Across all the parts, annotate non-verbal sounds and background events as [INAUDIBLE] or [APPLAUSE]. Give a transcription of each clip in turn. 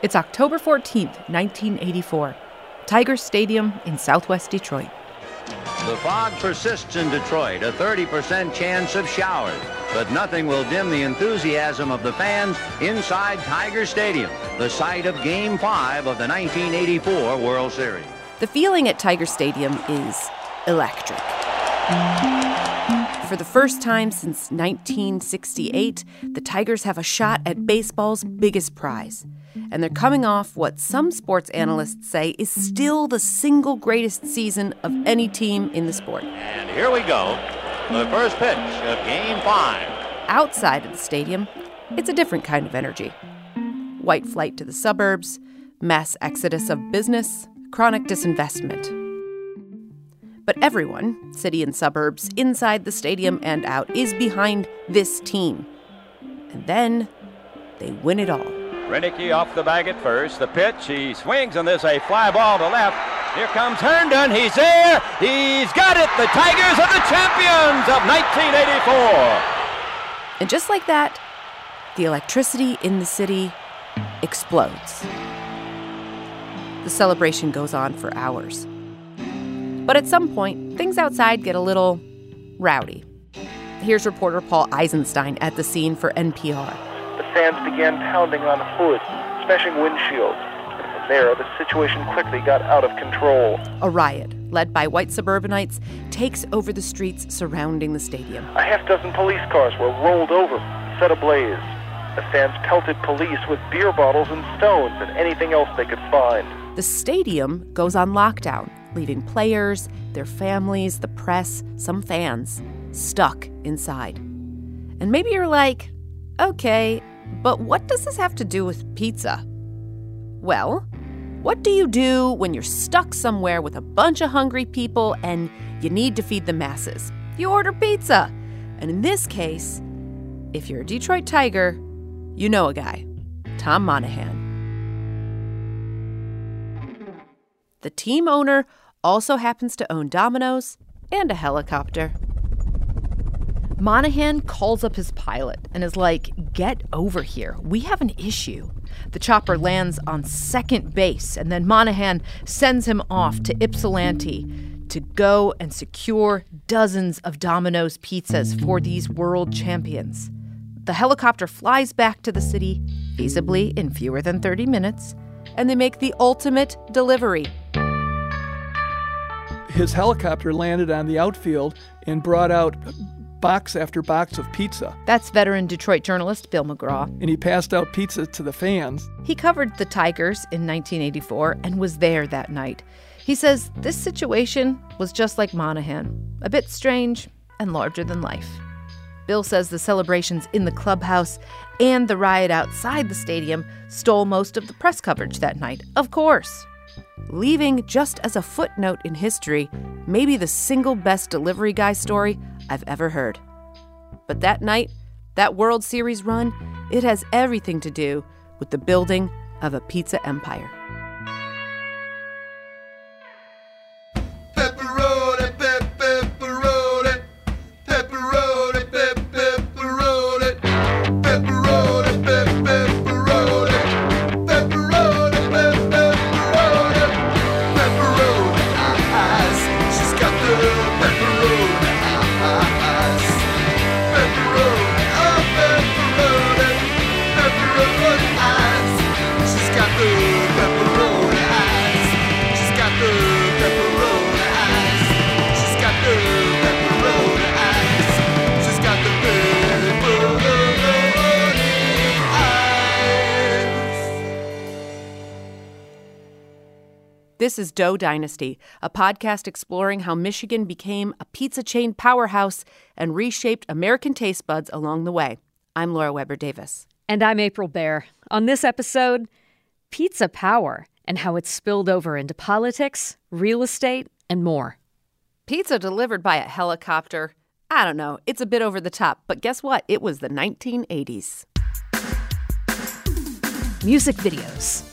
It's October 14th, 1984. Tiger Stadium in southwest Detroit. The fog persists in Detroit, a 30% chance of showers. But nothing will dim the enthusiasm of the fans inside Tiger Stadium, the site of Game 5 of the 1984 World Series. The feeling at Tiger Stadium is electric. For the first time since 1968, the Tigers have a shot at baseball's biggest prize. And they're coming off what some sports analysts say is still the single greatest season of any team in the sport. And here we go. The first pitch of Game 5. Outside of the stadium, it's a different kind of energy. White flight to the suburbs, mass exodus of business, chronic disinvestment. But everyone, city and suburbs, inside the stadium and out, is behind this team. And then they win it all. Roenicke off the bag at first. The pitch, he swings, and there's a fly ball to left. Here comes Herndon. He's there. He's got it. The Tigers are the champions of 1984. And just like that, the electricity in the city explodes. The celebration goes on for hours. But at some point, things outside get a little rowdy. Here's reporter Paul Eisenstein at the scene for NPR. The fans began pounding on hood, smashing windshields. And from there, the situation quickly got out of control. A riot, led by white suburbanites, takes over the streets surrounding the stadium. A half dozen police cars were rolled over, set ablaze. The fans pelted police with beer bottles and stones and anything else they could find. The stadium goes on lockdown, leaving players, their families, the press, some fans stuck inside. And maybe you're like, okay, but what does this have to do with pizza? Well, what do you do when you're stuck somewhere with a bunch of hungry people and you need to feed the masses? You order pizza. And in this case, if you're a Detroit Tiger, you know a guy, Tom Monaghan. The team owner also happens to own Domino's and a helicopter. Monaghan calls up his pilot and is like, Get over here. We have an issue. The chopper lands on second base, and then Monaghan sends him off to Ypsilanti to go and secure dozens of Domino's pizzas for these world champions. The helicopter flies back to the city, feasibly in fewer than 30 minutes, and they make the ultimate delivery his helicopter landed on the outfield and brought out box after box of pizza. That's veteran Detroit journalist Bill McGraw. And he passed out pizza to the fans. He covered the Tigers in 1984 and was there that night. He says this situation was just like Monaghan, a bit strange and larger than life. Bill says the celebrations in the clubhouse and the riot outside the stadium stole most of the press coverage that night, of course leaving just as a footnote in history, maybe the single best delivery guy story I've ever heard. But that night, that World Series run, it has everything to do with the building of a pizza empire. This is Dough Dynasty, a podcast exploring how Michigan became a pizza chain powerhouse and reshaped American taste buds along the way. I'm Laura Weber Davis. And I'm April Baer. On this episode, pizza power and how it's spilled over into politics, real estate, and more. Pizza delivered by a helicopter. I don't know, it's a bit over the top, but guess what? It was the 1980s. Music videos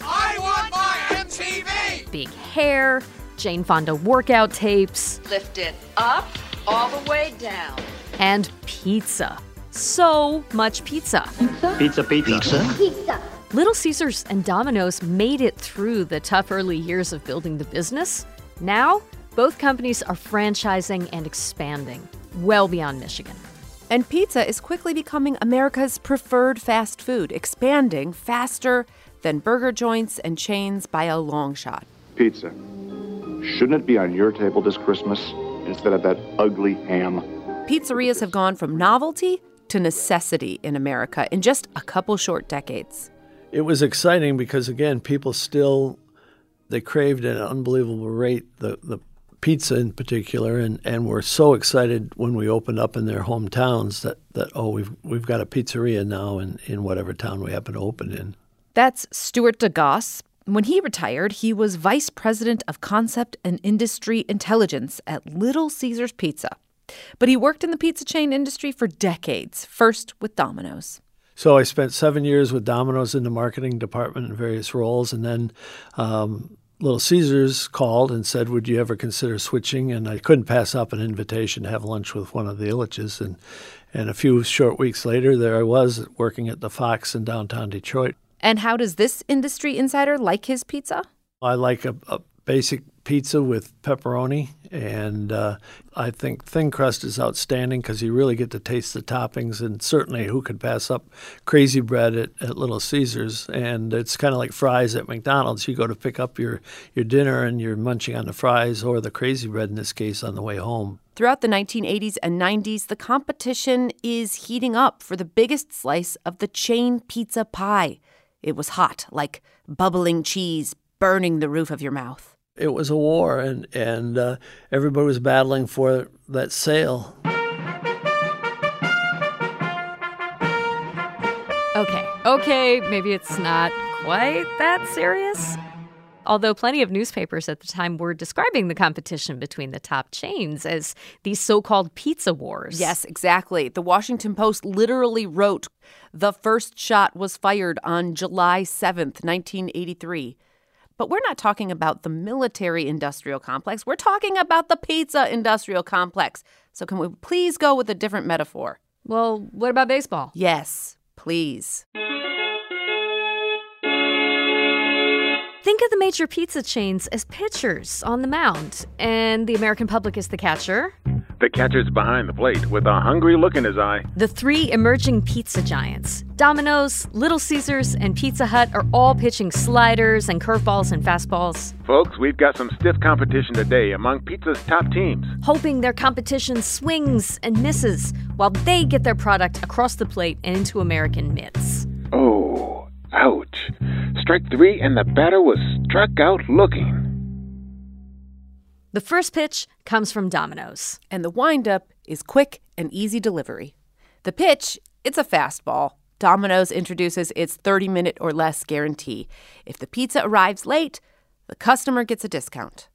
big hair, Jane Fonda workout tapes. Lift it up, all the way down. And pizza. So much pizza. Pizza, pizza. Pizza? Pizza. Little Caesars and Domino's made it through the tough early years of building the business. Now, both companies are franchising and expanding well beyond Michigan. And pizza is quickly becoming America's preferred fast food, expanding faster than burger joints and chains by a long shot. Pizza. Shouldn't it be on your table this Christmas instead of that ugly ham? Pizzerias have gone from novelty to necessity in America in just a couple short decades. It was exciting because, again, people still they craved at an unbelievable rate the, the pizza in particular, and, and were so excited when we opened up in their hometowns that, that oh we've we've got a pizzeria now in, in whatever town we happen to open in. That's Stuart DeGoss. When he retired, he was vice president of concept and industry intelligence at Little Caesars Pizza. But he worked in the pizza chain industry for decades, first with Domino's. So I spent seven years with Domino's in the marketing department in various roles, and then um, Little Caesars called and said, "Would you ever consider switching?" And I couldn't pass up an invitation to have lunch with one of the Ilitches, and and a few short weeks later, there I was working at the Fox in downtown Detroit. And how does this industry insider like his pizza? I like a, a basic pizza with pepperoni, and uh, I think thin crust is outstanding because you really get to taste the toppings. And certainly, who could pass up crazy bread at, at Little Caesars? And it's kind of like fries at McDonald's. You go to pick up your, your dinner and you're munching on the fries or the crazy bread in this case on the way home. Throughout the 1980s and 90s, the competition is heating up for the biggest slice of the chain pizza pie. It was hot, like bubbling cheese burning the roof of your mouth. It was a war, and, and uh, everybody was battling for that sale. Okay, okay, maybe it's not quite that serious. Although plenty of newspapers at the time were describing the competition between the top chains as these so called pizza wars. Yes, exactly. The Washington Post literally wrote the first shot was fired on July 7th, 1983. But we're not talking about the military industrial complex. We're talking about the pizza industrial complex. So, can we please go with a different metaphor? Well, what about baseball? Yes, please. Think of the major pizza chains as pitchers on the mound, and the American public is the catcher. The catcher's behind the plate with a hungry look in his eye. The three emerging pizza giants, Domino's, Little Caesars, and Pizza Hut, are all pitching sliders and curveballs and fastballs. Folks, we've got some stiff competition today among pizza's top teams. Hoping their competition swings and misses while they get their product across the plate and into American mitts. Oh, ouch. Strike three, and the batter was struck out looking. The first pitch comes from Domino's. And the windup is quick and easy delivery. The pitch, it's a fastball. Domino's introduces its 30 minute or less guarantee. If the pizza arrives late, the customer gets a discount.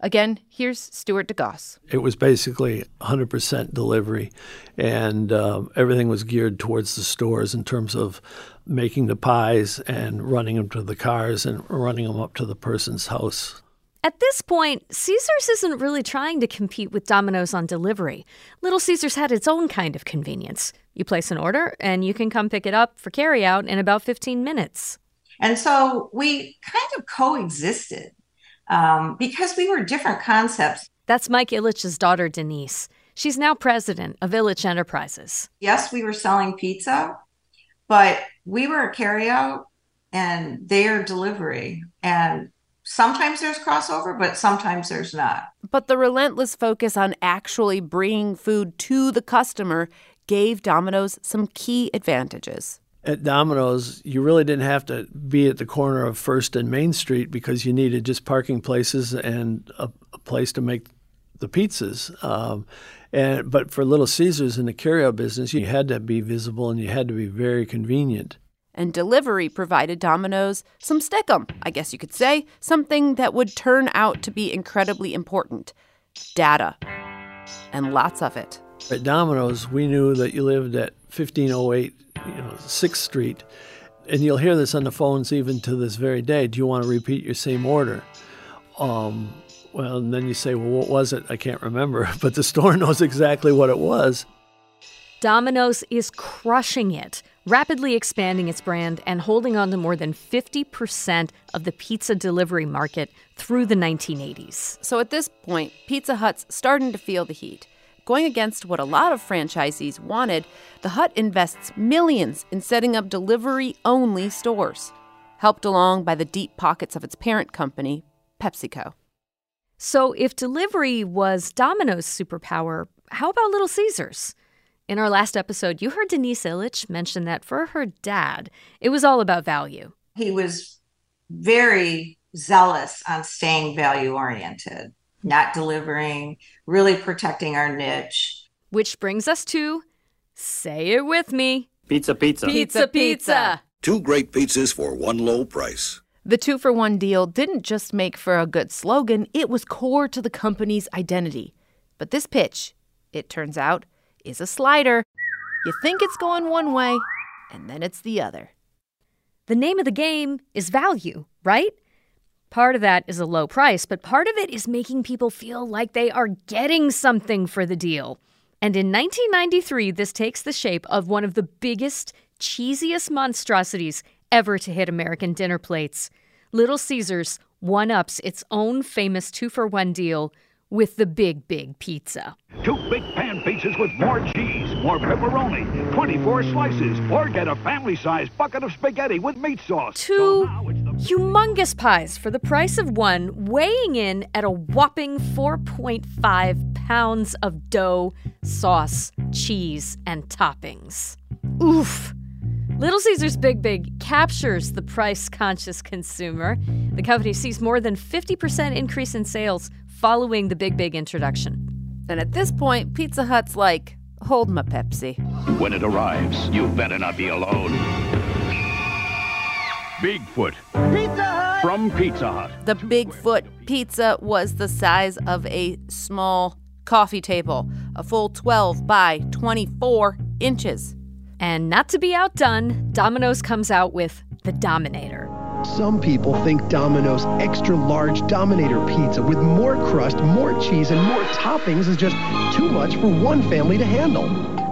Again, here's Stuart DeGoss. It was basically 100% delivery, and um, everything was geared towards the stores in terms of making the pies and running them to the cars and running them up to the person's house. At this point, Caesars isn't really trying to compete with Domino's on delivery. Little Caesars had its own kind of convenience. You place an order, and you can come pick it up for carryout in about 15 minutes. And so we kind of coexisted um, because we were different concepts. That's Mike Ilitch's daughter, Denise. She's now president of Ilitch Enterprises. Yes, we were selling pizza, but we were a carryout and they are delivery. And sometimes there's crossover, but sometimes there's not. But the relentless focus on actually bringing food to the customer gave Domino's some key advantages. At Domino's, you really didn't have to be at the corner of First and Main Street because you needed just parking places and a, a place to make the pizzas. Um, and but for Little Caesars in the carryout business, you had to be visible and you had to be very convenient and delivery provided Domino's some stickum, I guess you could say, something that would turn out to be incredibly important data. And lots of it. At Domino's, we knew that you lived at 1508 you know, 6th Street, and you'll hear this on the phones even to this very day. Do you want to repeat your same order? Um, well, and then you say, well, what was it? I can't remember. [LAUGHS] But the store [LAUGHS] knows exactly what it was. Domino's is crushing it rapidly expanding its brand and holding on to more than 50% of the pizza delivery market through the 1980s. So at this point, Pizza Hut's starting to feel the heat. Going against what a lot of franchisees wanted, the Hut invests millions in setting up delivery only stores, helped along by the deep pockets of its parent company, PepsiCo. So, if delivery was Domino's superpower, how about Little Caesars? In our last episode, you heard Denise Ilitch mention that for her dad, it was all about value. He was very zealous on staying value oriented not delivering, really protecting our niche. Which brings us to say it with me pizza, pizza. Pizza, pizza. Two great pizzas for one low price. The two for one deal didn't just make for a good slogan, it was core to the company's identity. But this pitch, it turns out, is a slider. You think it's going one way, and then it's the other. The name of the game is value, right? Part of that is a low price, but part of it is making people feel like they are getting something for the deal. And in 1993, this takes the shape of one of the biggest, cheesiest monstrosities ever to hit American dinner plates. Little Caesars one ups its own famous two for one deal with the Big Big Pizza. Two big pan pizzas with more cheese, more pepperoni, 24 slices, or get a family sized bucket of spaghetti with meat sauce. Two so humongous pies for the price of one, weighing in at a whopping 4.5 pounds of dough, sauce, cheese, and toppings. Oof! Little Caesars Big Big captures the price conscious consumer. The company sees more than 50% increase in sales following the Big Big introduction. And at this point, Pizza Hut's like, hold my Pepsi. When it arrives, you better not be alone. Bigfoot. Pizza Hut! From Pizza Hut. The Bigfoot pizza was the size of a small coffee table, a full 12 by 24 inches. And not to be outdone, Domino's comes out with the Dominator. Some people think Domino's extra large Dominator pizza with more crust, more cheese, and more toppings is just too much for one family to handle.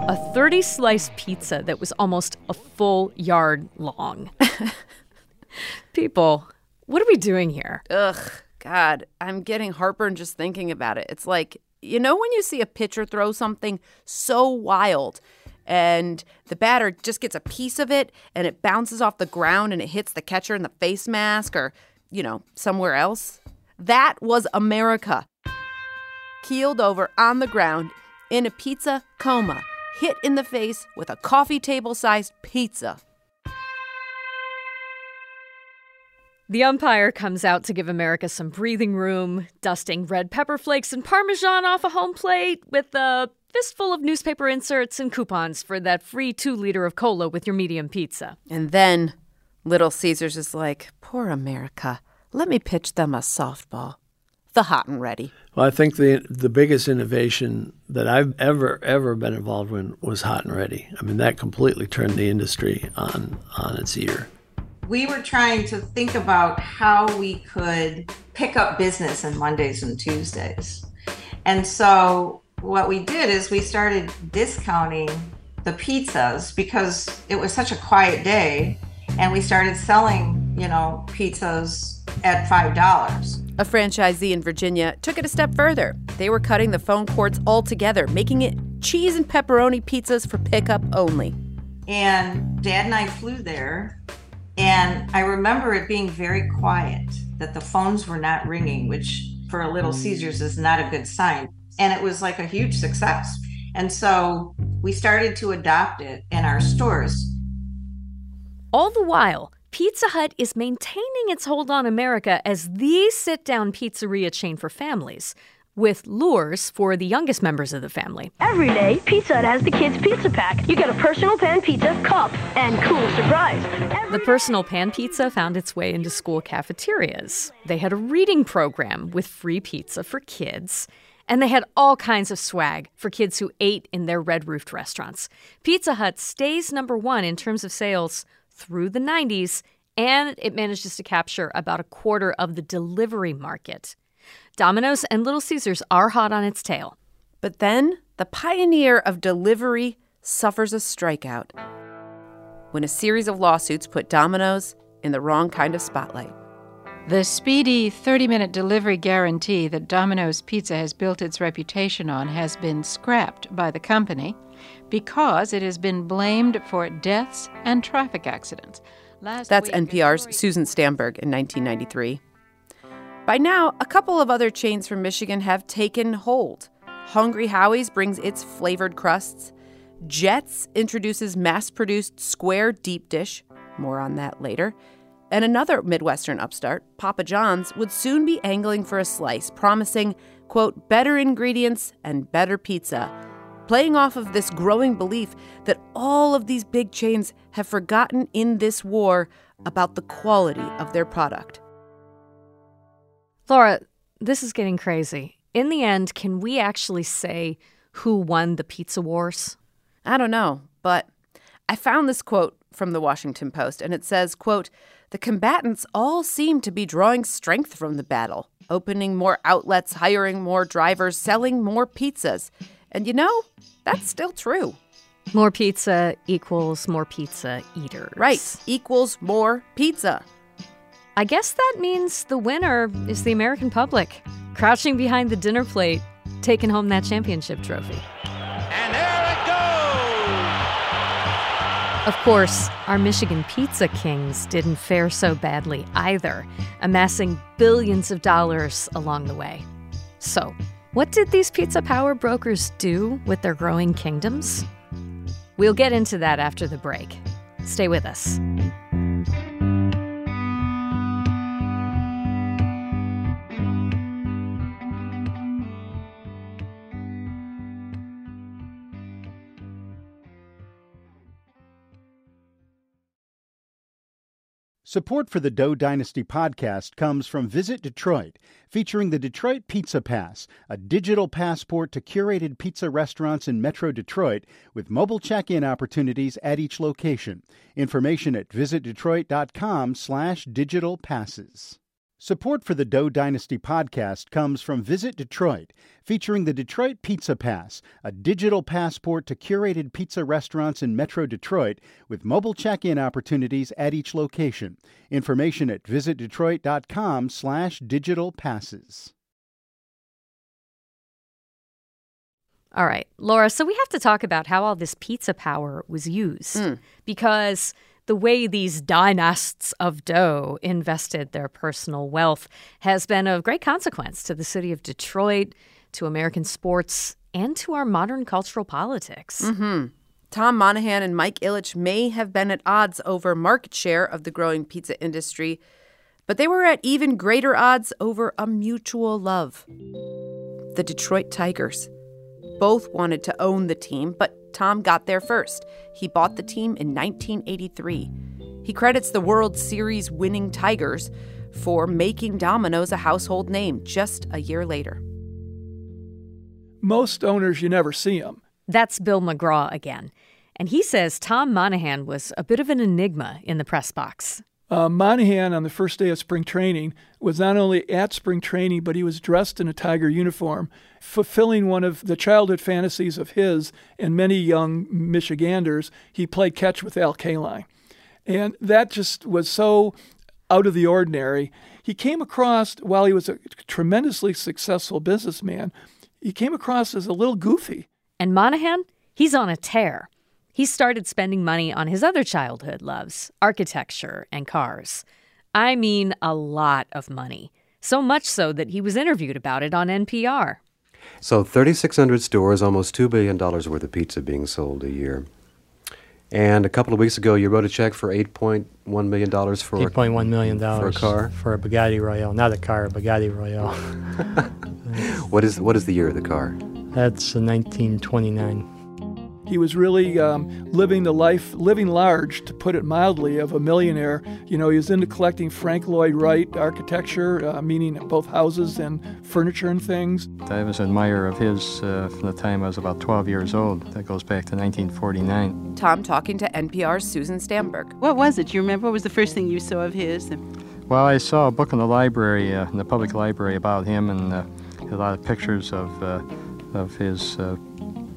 A 30 slice pizza that was almost a full yard long. [LAUGHS] people, what are we doing here? Ugh, God, I'm getting heartburn just thinking about it. It's like, you know, when you see a pitcher throw something so wild and the batter just gets a piece of it and it bounces off the ground and it hits the catcher in the face mask or, you know, somewhere else. That was America. Keeled over on the ground in a pizza coma, hit in the face with a coffee table sized pizza. The umpire comes out to give America some breathing room, dusting red pepper flakes and parmesan off a home plate with a fistful of newspaper inserts and coupons for that free two liter of cola with your medium pizza. And then Little Caesars is like, Poor America. Let me pitch them a softball. The hot and ready. Well, I think the the biggest innovation that I've ever ever been involved in was hot and ready. I mean, that completely turned the industry on on its ear. We were trying to think about how we could pick up business on Mondays and Tuesdays. And so what we did is we started discounting the pizzas because it was such a quiet day and we started selling, you know, pizzas at $5. A franchisee in Virginia took it a step further. They were cutting the phone cords altogether, making it cheese and pepperoni pizzas for pickup only. And dad and I flew there, and I remember it being very quiet, that the phones were not ringing, which for a Little Caesars is not a good sign and it was like a huge success. And so we started to adopt it in our stores. All the while, Pizza Hut is maintaining its hold on America as the sit down pizzeria chain for families, with lures for the youngest members of the family. Every day, Pizza Hut has the kids' pizza pack. You get a personal pan pizza, cup, and cool surprise. Every the personal pan pizza found its way into school cafeterias. They had a reading program with free pizza for kids and they had all kinds of swag for kids who ate in their red roofed restaurants. Pizza Hut stays number one in terms of sales through the 90s, and it manages to capture about a quarter of the delivery market. Domino's and Little Caesars are hot on its tail. But then the pioneer of delivery suffers a strikeout. when a series of lawsuits put Domino's in the wrong kind of spotlight. The speedy 30 minute delivery guarantee that Domino's Pizza has built its reputation on has been scrapped by the company because it has been blamed for deaths and traffic accidents. Last That's week, NPR's Susan Stamberg in 1993. By now, a couple of other chains from Michigan have taken hold. Hungry Howie's brings its flavored crusts. Jets introduces mass produced square deep dish. More on that later. And another Midwestern upstart, Papa John's, would soon be angling for a slice, promising, quote, better ingredients and better pizza, playing off of this growing belief that all of these big chains have forgotten in this war about the quality of their product. Laura, this is getting crazy. In the end, can we actually say who won the pizza wars? I don't know, but I found this quote from the Washington Post and it says, quote, "The combatants all seem to be drawing strength from the battle, opening more outlets, hiring more drivers, selling more pizzas." And you know, that's still true. More pizza equals more pizza eaters. Right, equals more pizza. I guess that means the winner is the American public, crouching behind the dinner plate, taking home that championship trophy. Of course, our Michigan Pizza Kings didn't fare so badly either, amassing billions of dollars along the way. So, what did these pizza power brokers do with their growing kingdoms? We'll get into that after the break. Stay with us. Support for the Dough Dynasty podcast comes from Visit Detroit, featuring the Detroit Pizza Pass, a digital passport to curated pizza restaurants in Metro Detroit with mobile check-in opportunities at each location. Information at visitdetroit.com/digital passes. Support for the Dough Dynasty podcast comes from Visit Detroit, featuring the Detroit Pizza Pass, a digital passport to curated pizza restaurants in Metro Detroit with mobile check-in opportunities at each location. Information at visitdetroit.com/digital passes. All right, Laura, so we have to talk about how all this pizza power was used hmm. because the way these dynasts of dough invested their personal wealth has been of great consequence to the city of Detroit, to American sports, and to our modern cultural politics. Mm-hmm. Tom Monaghan and Mike Ilitch may have been at odds over market share of the growing pizza industry, but they were at even greater odds over a mutual love the Detroit Tigers. Both wanted to own the team, but Tom got there first. He bought the team in 1983. He credits the World Series winning Tigers for making Domino's a household name just a year later. Most owners, you never see them. That's Bill McGraw again. And he says Tom Monaghan was a bit of an enigma in the press box. Uh, Monaghan, on the first day of spring training, was not only at spring training, but he was dressed in a Tiger uniform, fulfilling one of the childhood fantasies of his and many young Michiganders. He played catch with Al Kaline. And that just was so out of the ordinary. He came across, while he was a tremendously successful businessman, he came across as a little goofy. And Monaghan, he's on a tear. He started spending money on his other childhood loves architecture and cars. I mean, a lot of money. So much so that he was interviewed about it on NPR. So 3,600 stores, almost $2 billion worth of pizza being sold a year. And a couple of weeks ago, you wrote a check for $8.1 million for Eight point one million for a dollars car. for a Bugatti Royale, not a car, a Bugatti Royale. [LAUGHS] What is what is the year of the car? That's a 1929. He was really um, living the life, living large, to put it mildly, of a millionaire. You know, he was into collecting Frank Lloyd Wright architecture, uh, meaning both houses and furniture and things. I was an admirer of his uh, from the time I was about 12 years old. That goes back to 1949. Tom talking to NPR's Susan Stamberg. What was it? Do You remember? What was the first thing you saw of his? Well, I saw a book in the library, uh, in the public library, about him, and uh, a lot of pictures of uh, of his uh,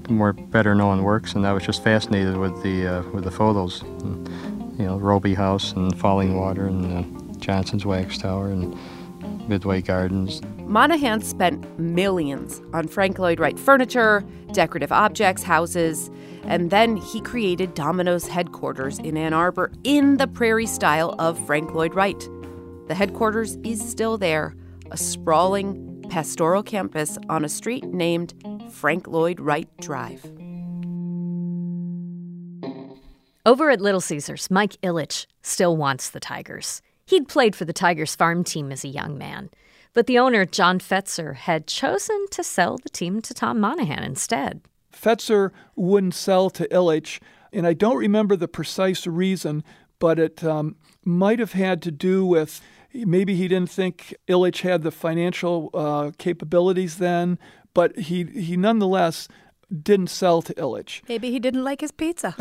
more better known works, and I was just fascinated with the uh, with the photos. And, you know, Robie House and Falling Water and uh, Johnson's Wax Tower and Midway Gardens. Monaghan spent millions on Frank Lloyd Wright furniture, decorative objects, houses, and then he created Domino's headquarters in Ann Arbor in the prairie style of Frank Lloyd Wright. The headquarters is still there, a sprawling pastoral campus on a street named Frank Lloyd Wright Drive. Over at Little Caesars, Mike Ilitch still wants the Tigers. He'd played for the Tigers farm team as a young man, but the owner, John Fetzer, had chosen to sell the team to Tom Monaghan instead. Fetzer wouldn't sell to Ilitch, and I don't remember the precise reason, but it um, might have had to do with maybe he didn't think Ilitch had the financial uh, capabilities then, but he, he nonetheless didn't sell to Ilitch. Maybe he didn't like his pizza.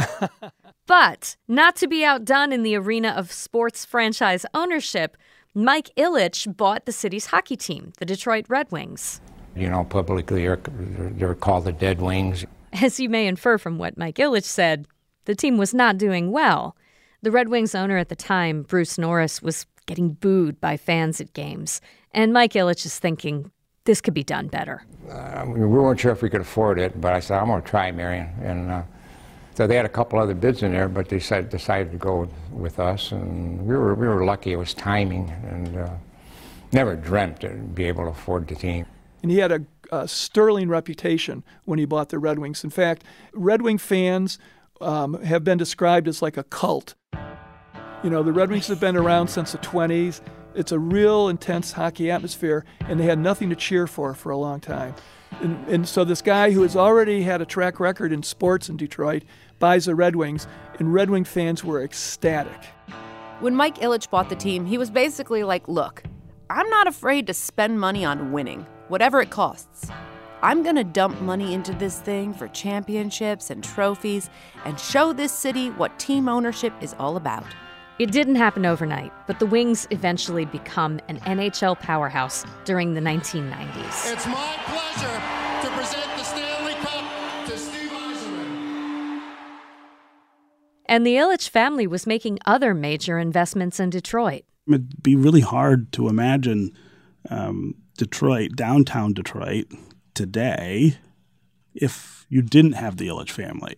[LAUGHS] but not to be outdone in the arena of sports franchise ownership, Mike Ilitch bought the city's hockey team, the Detroit Red Wings. You know, publicly they're, they're called the Dead Wings. As you may infer from what Mike Ilitch said, the team was not doing well. The Red Wings owner at the time, Bruce Norris, was getting booed by fans at games. And Mike Ilitch is thinking, this could be done better. Uh, we weren't sure if we could afford it, but I said, I'm going to try, Marion. And uh, so they had a couple other bids in there, but they said, decided to go with us. And we were, we were lucky it was timing and uh, never dreamt to be able to afford the team. And he had a, a, sterling reputation when he bought the Red Wings. In fact, Red Wing fans um, have been described as like a cult. You know, the Red Wings have been around since the 20s. It's a real intense hockey atmosphere, and they had nothing to cheer for for a long time. And, and so this guy who has already had a track record in sports in Detroit buys the Red Wings, and Red Wing fans were ecstatic. When Mike Ilitch bought the team, he was basically like, look, I'm not afraid to spend money on winning, whatever it costs. I'm going to dump money into this thing for championships and trophies and show this city what team ownership is all about. It didn't happen overnight, but the Wings eventually become an NHL powerhouse during the 1990s. It's my pleasure to present the Stanley Cup to Steve Yzerman. And the Ilitch family was making other major investments in Detroit. It'd be really hard to imagine um, Detroit, downtown Detroit, today if you didn't have the Ilitch family.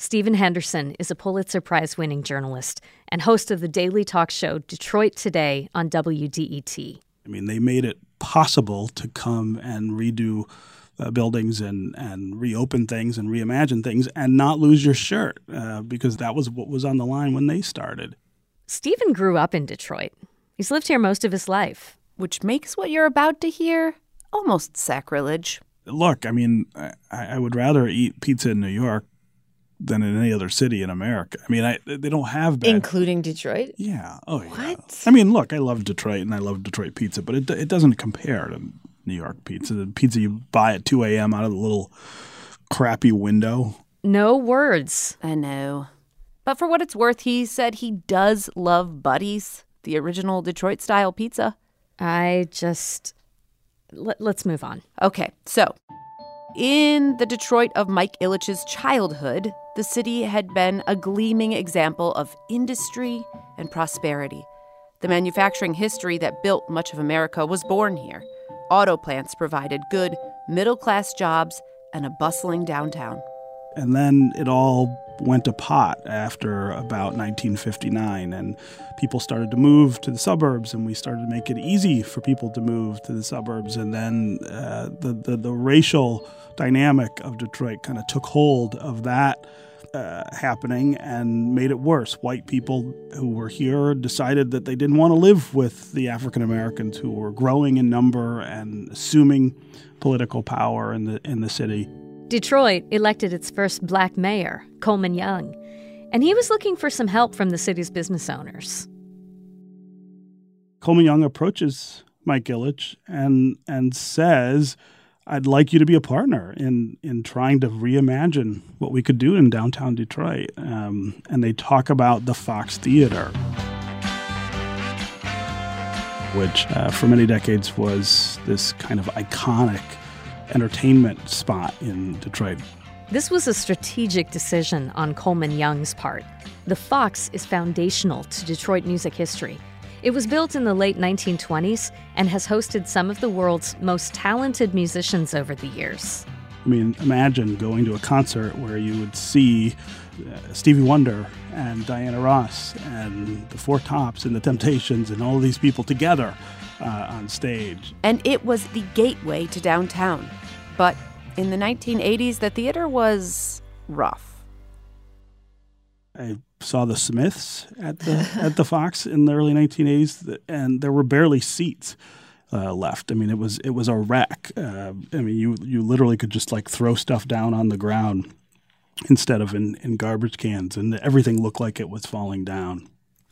Stephen Henderson is a Pulitzer Prize winning journalist and host of the daily talk show Detroit Today on WDET. I mean, they made it possible to come and redo uh, buildings and, and reopen things and reimagine things and not lose your shirt uh, because that was what was on the line when they started. Stephen grew up in Detroit. He's lived here most of his life. Which makes what you're about to hear almost sacrilege. Look, I mean, I, I would rather eat pizza in New York than in any other city in America. I mean, I, they don't have bad, including Detroit. Yeah. Oh, yeah. What? I mean, look, I love Detroit and I love Detroit pizza, but it it doesn't compare to New York pizza. The pizza you buy at two a.m. out of the little crappy window. No words. I know. But for what it's worth, he said he does love Buddy's, the original Detroit style pizza. I just. Let, let's move on. Okay, so in the Detroit of Mike Ilitch's childhood, the city had been a gleaming example of industry and prosperity. The manufacturing history that built much of America was born here. Auto plants provided good, middle class jobs and a bustling downtown. And then it all went to pot after about 1959, and people started to move to the suburbs, and we started to make it easy for people to move to the suburbs. And then uh, the, the, the racial dynamic of Detroit kind of took hold of that. Uh, happening and made it worse. White people who were here decided that they didn't want to live with the African Americans who were growing in number and assuming political power in the in the city. Detroit elected its first black mayor, Coleman Young, and he was looking for some help from the city's business owners. Coleman Young approaches Mike Ilitch and and says, "I'd like you to be a partner in in trying to reimagine what we could do in downtown Detroit." Um, and they talk about the Fox Theater, which uh, for many decades was this kind of iconic entertainment spot in Detroit. This was a strategic decision on Coleman Young's part. The Fox is foundational to Detroit music history. It was built in the late 1920s and has hosted some of the world's most talented musicians over the years. I mean, imagine going to a concert where you would see uh, Stevie Wonder and Diana Ross and the Four Tops and the Temptations and all these people together uh, on stage. And it was the gateway to downtown. But in the 1980s, the theater was rough. I saw the Smiths at the at the Fox in the early 1980s, and there were barely seats uh, left. I mean, it was it was a wreck. Uh, I mean, you you literally could just like throw stuff down on the ground instead of in, in garbage cans, and everything looked like it was falling down.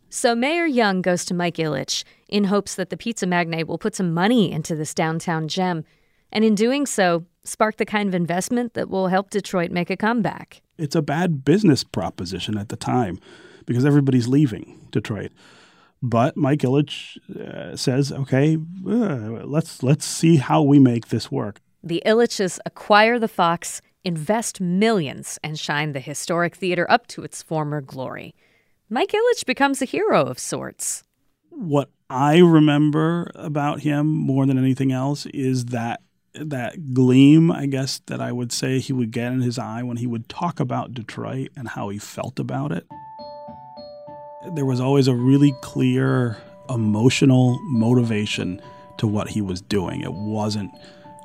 So Mayor Young goes to Mike Ilitch in hopes that the pizza magnate will put some money into this downtown gem, and in doing so, spark the kind of investment that will help Detroit make a comeback. It's a bad business proposition at the time because everybody's leaving Detroit. But Mike Ilitch uh, says, "Okay, uh, let's let's see how we make this work." The Ilitches acquire the Fox, invest millions, and shine the historic theater up to its former glory. Mike Ilitch becomes a hero of sorts. What I remember about him more than anything else is that that gleam, I guess, that I would say he would get in his eye when he would talk about Detroit and how he felt about it there was always a really clear emotional motivation to what he was doing. It wasn't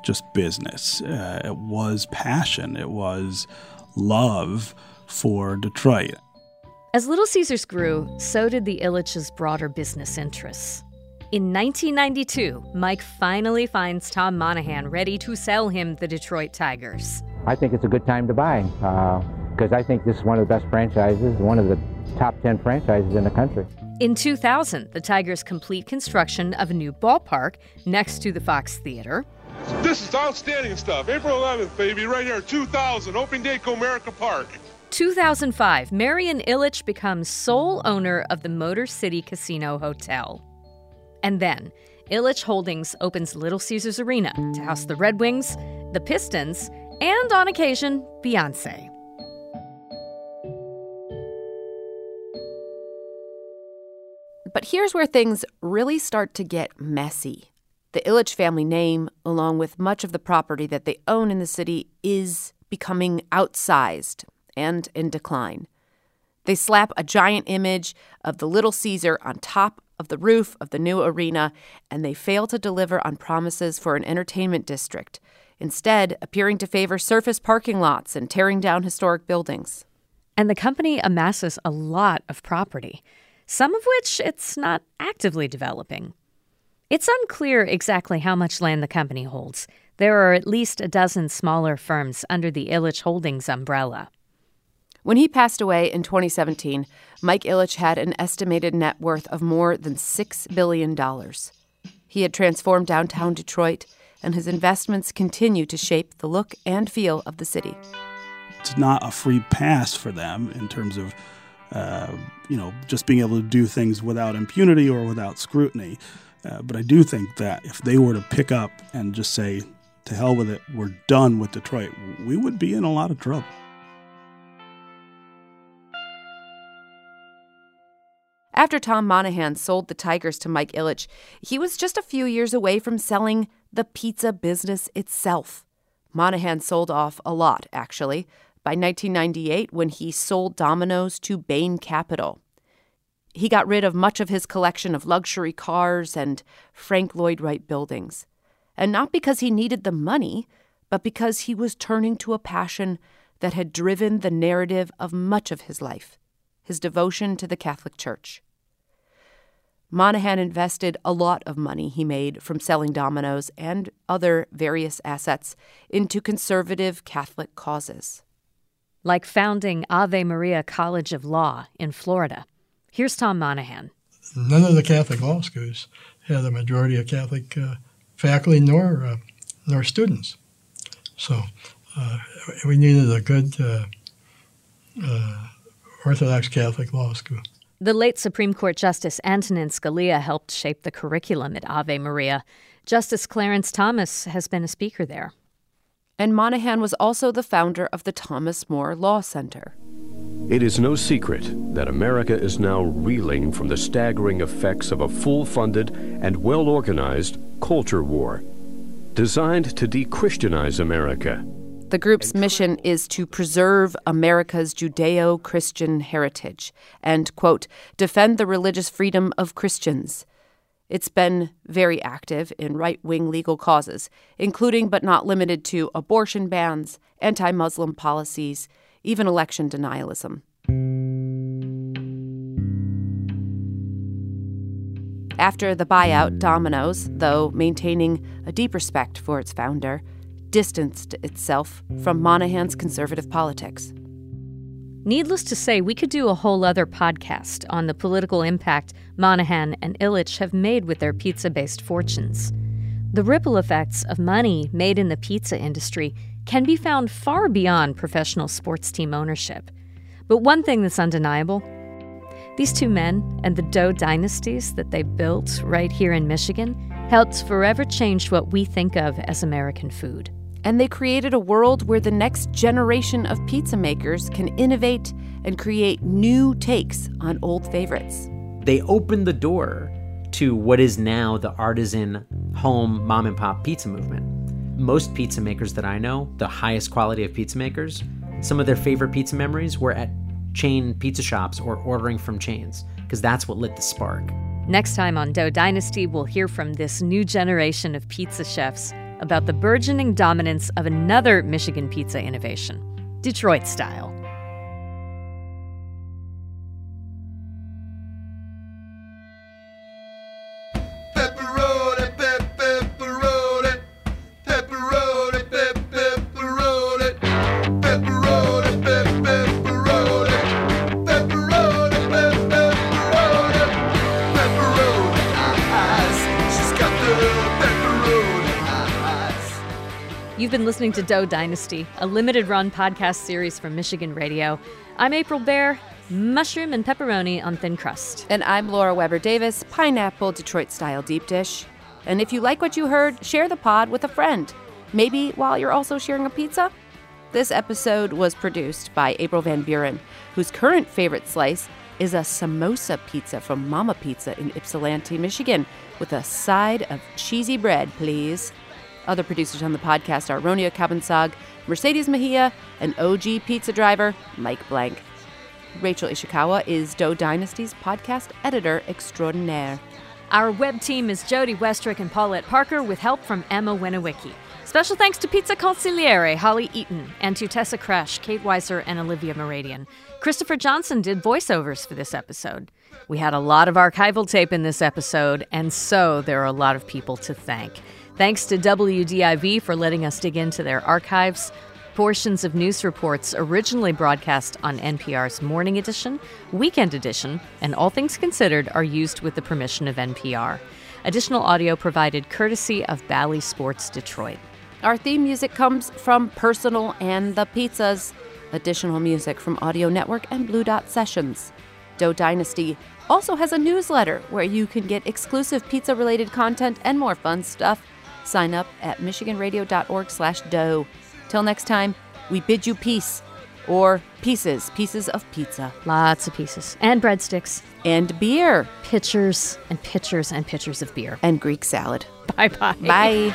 just business, uh, it was passion, it was love for Detroit. As Little Caesars grew, so did the Ilitch's broader business interests. In 1992, Mike finally finds Tom Monaghan ready to sell him the Detroit Tigers. I think it's a good time to buy because uh, I think this is one of the best franchises, one of the top 10 franchises in the country. In 2000, the Tigers complete construction of a new ballpark next to the Fox Theater. This is outstanding stuff. April 11th, baby, right here, 2000, Open day Comerica Park. 2005, Marion Ilitch becomes sole owner of the Motor City Casino Hotel. And then, Ilitch Holdings opens Little Caesars Arena to house the Red Wings, the Pistons, and on occasion, Beyonce. But here's where things really start to get messy. The Ilitch family name, along with much of the property that they own in the city, is becoming outsized and in decline. They slap a giant image of the Little Caesar on top of the roof of the new arena, and they fail to deliver on promises for an entertainment district, instead, appearing to favor surface parking lots and tearing down historic buildings. And the company amasses a lot of property some of which it's not actively developing. It's unclear exactly how much land the company holds. There are at least a dozen smaller firms under the Ilitch Holdings umbrella. When he passed away in 2017, Mike Ilitch had an estimated net worth of more than $6 billion. He had transformed downtown Detroit, and his investments continue to shape the look and feel of the city. It's not a free pass for them in terms of uh, you know, just being able to do things without impunity or without scrutiny. Uh, but I do think that if they were to pick up and just say, to hell with it, we're done with Detroit, we would be in a lot of trouble. After Tom Monaghan sold the Tigers to Mike Ilitch, he was just a few years away from selling the pizza business itself. Monaghan sold off a lot, actually by 1998 when he sold Domino's to Bain Capital. He got rid of much of his collection of luxury cars and Frank Lloyd Wright buildings. And not because he needed the money, but because he was turning to a passion that had driven the narrative of much of his life his devotion to the Catholic Church. Monaghan invested a lot of money he made from selling Domino's and other various assets into conservative Catholic causes like founding Ave Maria College of Law in Florida. Here's Tom Monaghan. None of the Catholic law schools had a majority of Catholic uh, faculty nor uh, nor students, so uh, we needed a good uh, uh, Orthodox Catholic law school. The late Supreme Court Justice Antonin Scalia helped shape the curriculum at Ave Maria. Justice Clarence Thomas has been a speaker there. And Monaghan was also the founder of the Thomas More Law Center. It is no secret that America is now reeling from the staggering effects of a full funded and well organized culture war designed to de Christianize America. The group's mission is to preserve America's Judeo Christian heritage and, quote, defend the religious freedom of Christians. It's been very active in right wing legal causes, including but not limited to abortion bans, anti Muslim policies, even election denialism. After the buyout, Domino's, though maintaining a deep respect for its founder, distanced itself from Monaghan's conservative politics. Needless to say, we could do a whole other podcast on the political impact Monahan and Ilitch have made with their pizza based fortunes. The ripple effects of money made in the pizza industry can be found far beyond professional sports team ownership. But one thing that's undeniable these two men and the dough dynasties that they built right here in Michigan helped forever change what we think of as American food. And they created a world where the next generation of pizza makers can innovate and create new takes on old favorites. They opened the door to what is now the artisan home mom and pop pizza movement. Most pizza makers that I know, the highest quality of pizza makers, some of their favorite pizza memories were at chain pizza shops or ordering from chains, because that's what lit the spark. Next time on Dough Dynasty, we'll hear from this new generation of pizza chefs about the burgeoning dominance of another Michigan pizza innovation, Detroit style. You've been listening to Dough Dynasty, a limited run podcast series from Michigan Radio. I'm April Baer, mushroom and pepperoni on thin crust. And I'm Laura Weber Davis, pineapple Detroit style deep dish. And if you like what you heard, share the pod with a friend. Maybe while you're also sharing a pizza? This episode was produced by April Van Buren, whose current favorite slice is a samosa pizza from Mama Pizza in Ypsilanti, Michigan, with a side of cheesy bread, please. Other producers on the podcast are Ronia Kabansag, Mercedes Mejia, and OG pizza driver Mike Blank. Rachel Ishikawa is Dough Dynasty's podcast editor extraordinaire. Our web team is Jody Westrick and Paulette Parker with help from Emma Winowiecki. Special thanks to Pizza Consigliere, Holly Eaton, and to Tessa Crash, Kate Weiser, and Olivia Moradian. Christopher Johnson did voiceovers for this episode. We had a lot of archival tape in this episode, and so there are a lot of people to thank. Thanks to WDIV for letting us dig into their archives. Portions of news reports originally broadcast on NPR's Morning Edition, Weekend Edition, and All Things Considered are used with the permission of NPR. Additional audio provided courtesy of Bally Sports Detroit. Our theme music comes from Personal and the Pizzas. Additional music from Audio Network and Blue Dot Sessions. Dough Dynasty also has a newsletter where you can get exclusive pizza-related content and more fun stuff. Sign up at michiganradio.org slash dough. Till next time, we bid you peace or pieces, pieces of pizza. Lots of pieces. And breadsticks. And beer. Pitchers and pitchers and pitchers of beer. And Greek salad. [LAUGHS] Bye bye. [LAUGHS] Bye.